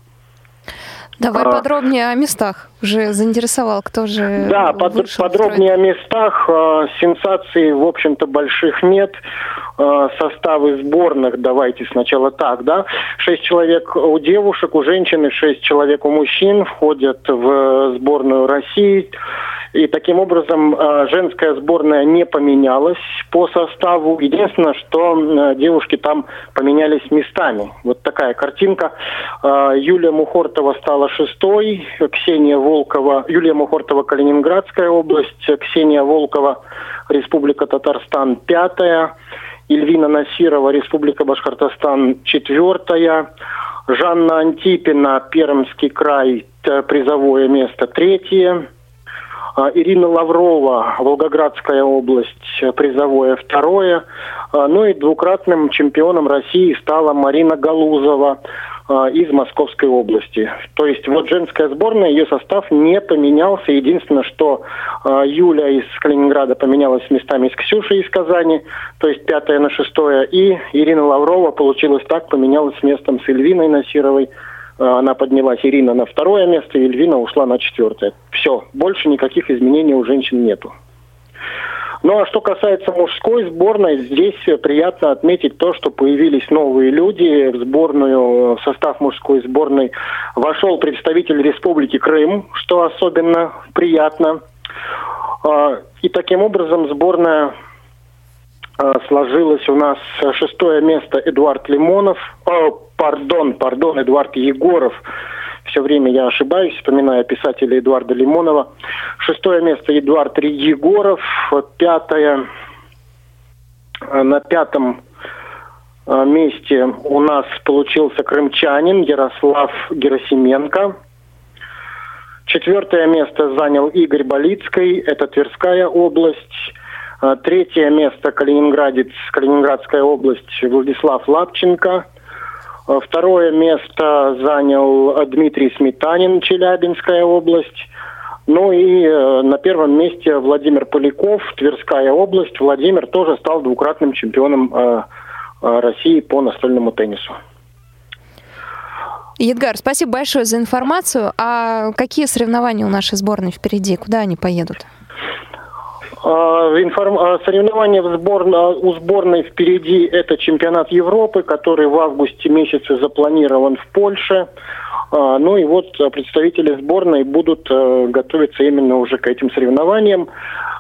Давай А. подробнее о местах. Уже заинтересовал, кто же Да, под- подробнее о местах. Э, Сенсаций, в общем-то, больших нет. Э, Составы сборных, давайте сначала так, да. Шесть человек у девушек, у женщин и шесть человек у мужчин входят в сборную России. И таким образом э, женская сборная не поменялась по составу. Единственное, что девушки там поменялись местами. Вот такая картинка. Юлия Мухортова стала шестой, Ксения Волкова, Юлия Мухортова, Калининградская область, Ксения Волкова, Республика Татарстан, пятая, Ильвина Насирова, Республика Башкортостан, четвертая, Жанна Антипина, Пермский край, призовое место, третье, а, Ирина Лаврова, Волгоградская область, призовое второе. А, Ну и двукратным чемпионом России стала Марина Галузова, из Московской области. То есть вот женская сборная, ее состав не поменялся. Единственное, что а, Юля из Калининграда поменялась местами с Ксюшей из Казани, то есть пятое на шестое, и Ирина Лаврова получилось так, поменялась местом с Эльвиной Насировой. А, она поднялась, Ирина, на второе место, и Эльвина ушла на четвертое. Все, больше никаких изменений у женщин нету. Ну а что касается мужской сборной, здесь приятно отметить то, что появились новые люди. В сборную, в состав мужской сборной вошел представитель Республики Крым, что особенно приятно. А, и таким образом сборная а, сложилась у нас шестое место Эдуард Лимонов, о, пардон, пардон, Эдуард Егоров все время я ошибаюсь, вспоминая писателя Эдуарда Лимонова. Шестое место Эдуард Егоров, пятое, э, на пятом э, месте у нас получился крымчанин Ярослав Герасименко. Четвертое место занял Игорь Болицкий, это Тверская область. Э, третье место Калининградец, Калининградская область Владислав Лапченко – второе место занял Дмитрий Сметанин, Челябинская область. Ну и э, на первом месте Владимир Поляков, Тверская область. Владимир тоже стал двукратным чемпионом э, России по настольному теннису. Едгар, спасибо большое за информацию. А какие соревнования у нашей сборной впереди? Куда они поедут? А, информ... А, соревнования в сбор... А, у сборной впереди это чемпионат Европы, который в августе месяце запланирован в Польше. Ну и вот представители сборной будут э, готовиться именно уже к этим соревнованиям.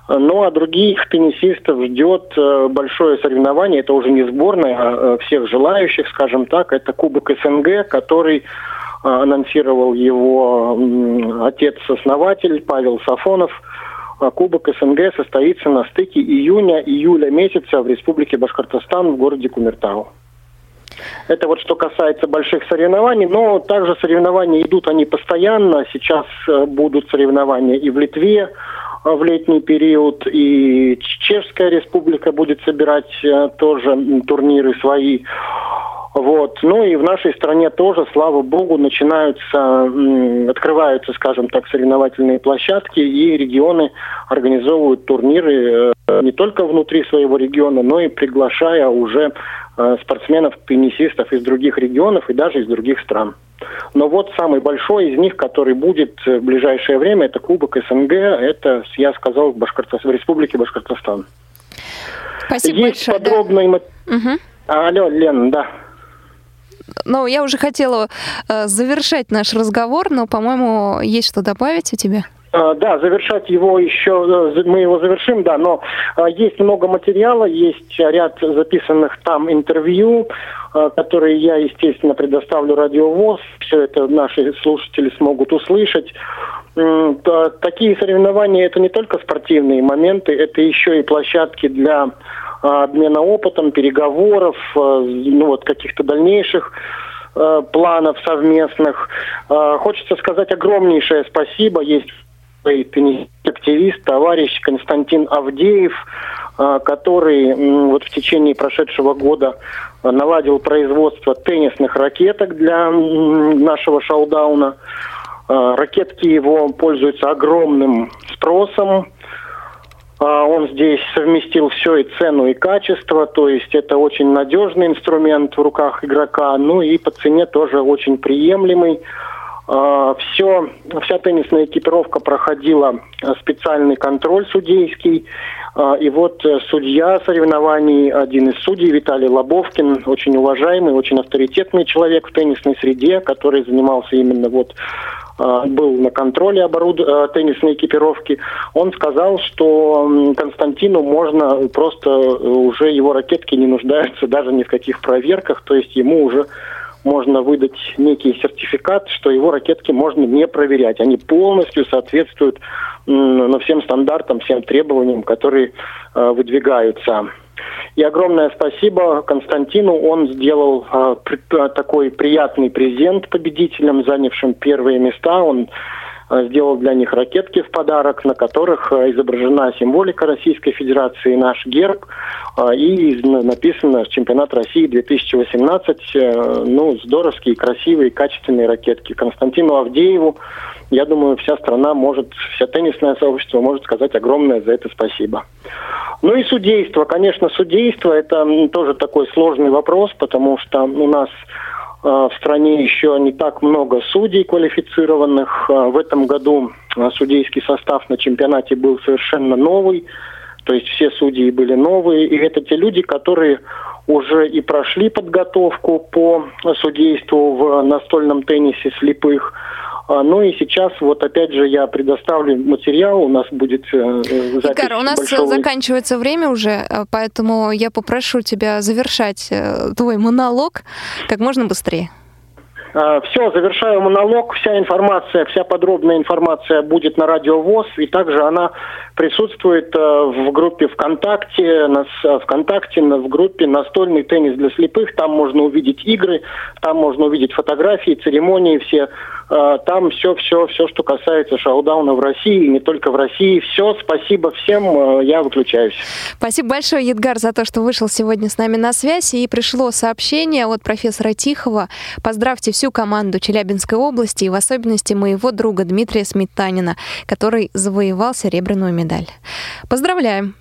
Ну а других теннисистов ждет э, большое соревнование. Это уже не сборная, а э, всех желающих, скажем так. Это Кубок СНГ, который анонсировал его отец-основатель Павел Сафонов – Кубок СНГ состоится на стыке июня-июля месяца в Республике Башкортостан в городе Кумертау. Это вот что касается больших соревнований, но также соревнования идут они постоянно. Сейчас э, будут соревнования и в Литве э, в летний период, и Чешская республика будет собирать э, тоже турниры свои. Вот. Ну и в нашей стране тоже, слава богу, начинаются, открываются, скажем так, соревновательные площадки, и регионы организовывают турниры э, не только внутри своего региона, но и приглашая уже э, спортсменов, теннисистов из других регионов и даже из других стран. Но вот самый большой из них, который будет в ближайшее время, это Кубок СНГ, это, я сказал, в, Башкортостан, в Республике Башкортостан. Спасибо Есть большое. подробный... Да. Угу. Алло, Лен, да. Ну, я уже хотела э, завершать наш разговор, но, по-моему, есть что добавить у тебя? А, да, завершать его еще, э, мы его завершим, да, но есть много материала, есть ряд записанных там интервью, которые я, естественно, предоставлю радиовоз, все это наши слушатели смогут услышать. Такие соревнования это не только спортивные моменты, это еще и площадки для обмена опытом, переговоров, ну вот каких-то дальнейших планов совместных. Хочется сказать огромнейшее спасибо. Есть активист, товарищ Константин Авдеев, который вот в течение прошедшего года наладил производство теннисных ракеток для нашего шоудауна. Ракетки его пользуются огромным спросом. Он здесь совместил все и цену, и качество, то есть это очень надежный инструмент в руках игрока, ну и по цене тоже очень приемлемый. Все, вся теннисная экипировка проходила специальный контроль судейский. И вот судья соревнований, один из судей, Виталий Лобовкин, очень уважаемый, очень авторитетный человек в теннисной среде, который занимался именно вот был на контроле оборуд... теннисной экипировки, он сказал, что Константину можно просто уже его ракетки не нуждаются даже ни в каких проверках, то есть ему уже можно выдать некий сертификат, что его ракетки можно не проверять. Они полностью соответствуют ну, всем стандартам, всем требованиям, которые э, выдвигаются. И огромное спасибо Константину. Он сделал э, такой приятный презент победителям, занявшим первые места. Он сделал для них ракетки в подарок, на которых э, изображена символика Российской Федерации, наш герб, э, и написано «Чемпионат России 2018». Ну, здоровские, красивые, качественные ракетки. Константину Авдееву, я думаю, вся страна может, вся теннисное сообщество может сказать огромное за это спасибо. Ну и судейство. Конечно, судейство – это тоже такой сложный вопрос, потому что у нас э, в стране еще не так много судей квалифицированных. Э, в этом году э, судейский состав на чемпионате был совершенно новый. То есть все судьи были новые. И это те люди, которые уже и прошли подготовку по судейству в настольном теннисе слепых. А, ну и сейчас вот опять же я предоставлю материал, у нас будет э, запись Игорь, у нас большого... заканчивается время уже, э, поэтому я попрошу тебя завершать э, твой монолог как можно быстрее. А, Все, завершаю монолог. Вся информация, вся подробная информация будет на Радио ВОЗ, и также она присутствует э, в группе ВКонтакте, на, э, ВКонтакте, в группе «Настольный теннис для слепых». Там можно увидеть игры, там можно увидеть фотографии, церемонии все. Э, там все, все, все, что касается шоу-дауна в России, и не только в России. Все, спасибо всем, я выключаюсь. Спасибо большое, Едгар, за то, что вышел сегодня с нами на связь. И пришло сообщение от профессора Тихова. Поздравьте всю команду Челябинской области и в особенности моего друга Дмитрия Сметанина, который завоевал серебряную медаль. Поздравляем!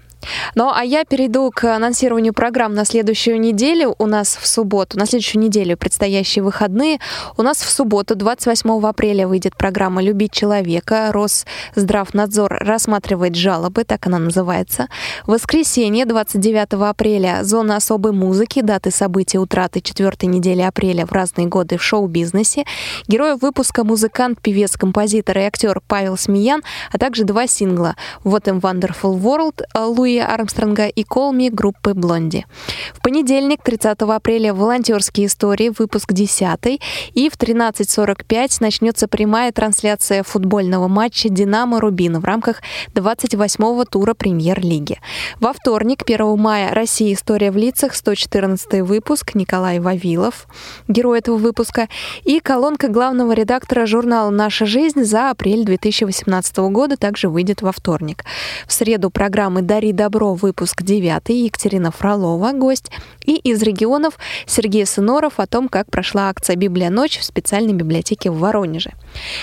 Ну, а я перейду к анонсированию программ на следующую неделю. У нас в субботу, на следующую неделю предстоящие выходные. У нас в субботу, 28 апреля, выйдет программа «Любить человека». Росздравнадзор рассматривает жалобы, так она называется. В воскресенье, 29 апреля, «Зона особой музыки», даты событий утраты четвертой недели апреля в разные годы в шоу-бизнесе. Героев выпуска музыкант, певец, композитор и актер Павел Смеян, а также два сингла «What a Wonderful World» Луи Луи Армстронга и Колми группы Блонди. В понедельник, 30 апреля, волонтерские истории, выпуск 10 и в 13.45 начнется прямая трансляция футбольного матча «Динамо-Рубин» в рамках 28-го тура премьер-лиги. Во вторник, 1 мая, «Россия. История в лицах», 114 выпуск, Николай Вавилов, герой этого выпуска, и колонка главного редактора журнала «Наша жизнь» за апрель 2018 года также выйдет во вторник. В среду программы «Дари добро» выпуск 9, Екатерина Фролова, гость, и из регионов Сергей Сыноров о том, как прошла акция «Библия ночь» в специальной библиотеке в Воронеже.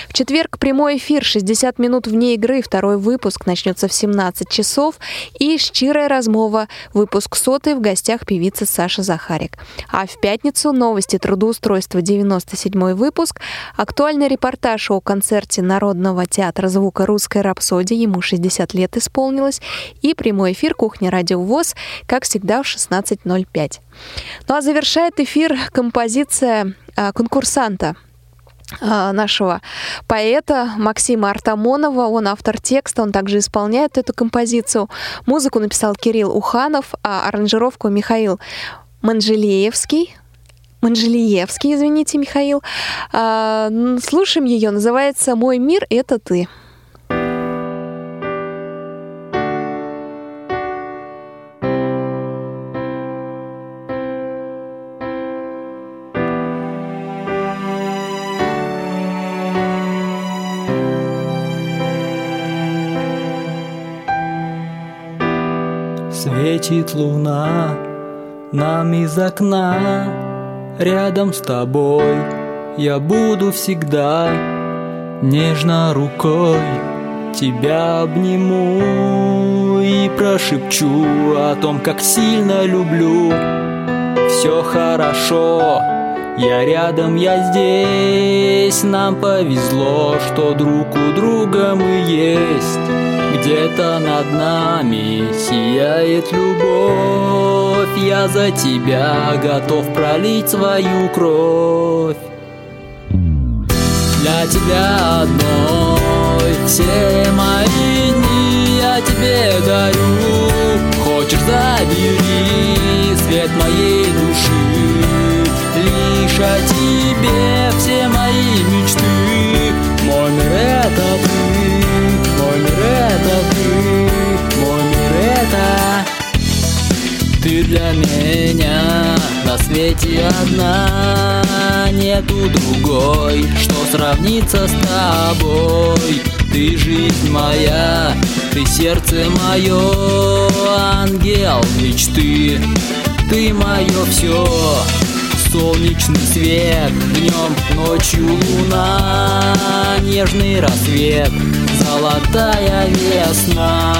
В четверг прямой эфир 60 минут вне игры, второй выпуск начнется в 17 часов, и «Щирая размова», выпуск сотый в гостях певицы Саша Захарик. А в пятницу новости трудоустройства 97 выпуск, актуальный репортаж о концерте Народного театра звука «Русская рапсодия», ему 60 лет исполнилось, и прямой прямой эфир «Кухня Радио ВОЗ», как всегда, в 16.05. Ну а завершает эфир композиция а, конкурсанта а, нашего поэта Максима Артамонова. Он автор текста, он также исполняет эту композицию. Музыку написал Кирилл Уханов, а аранжировку Михаил Манжелеевский. Манжелиевский, извините, Михаил. А, слушаем ее, называется «Мой мир – это ты». Светит луна нам из окна. Рядом с тобой я буду всегда Нежно рукой тебя обниму И прошепчу о том, как сильно люблю. Все хорошо, я рядом, я здесь. Нам повезло, что друг у друга мы есть где-то над нами сияет любовь. Я за тебя готов пролить свою кровь. Для тебя одной все мои дни Я тебе дарю. Хочешь забери свет моей души. Лишь о тебе все мои мечты. Мой мир это ты для меня. На свете одна Нету другой, что сравнится с тобой? Ты жизнь моя, ты сердце мое Ангел мечты, ты мое все Солнечный свет, днем, ночью луна. Нежный рассвет, золотая весна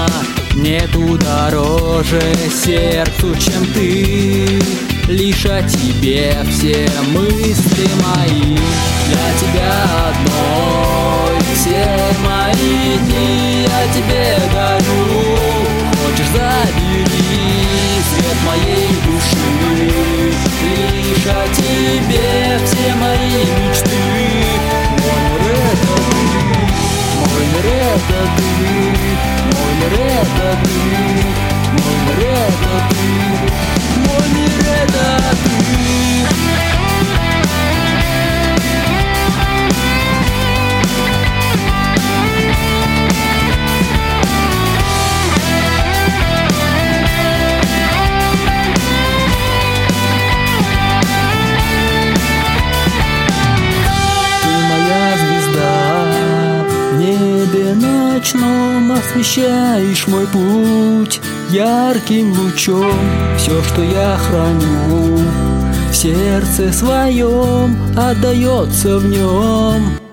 Нету дороже сердцу, чем ты. Лишь о тебе все мысли мои. Для тебя одной лучом Все, что я храню. В сердце своем Отдается в нем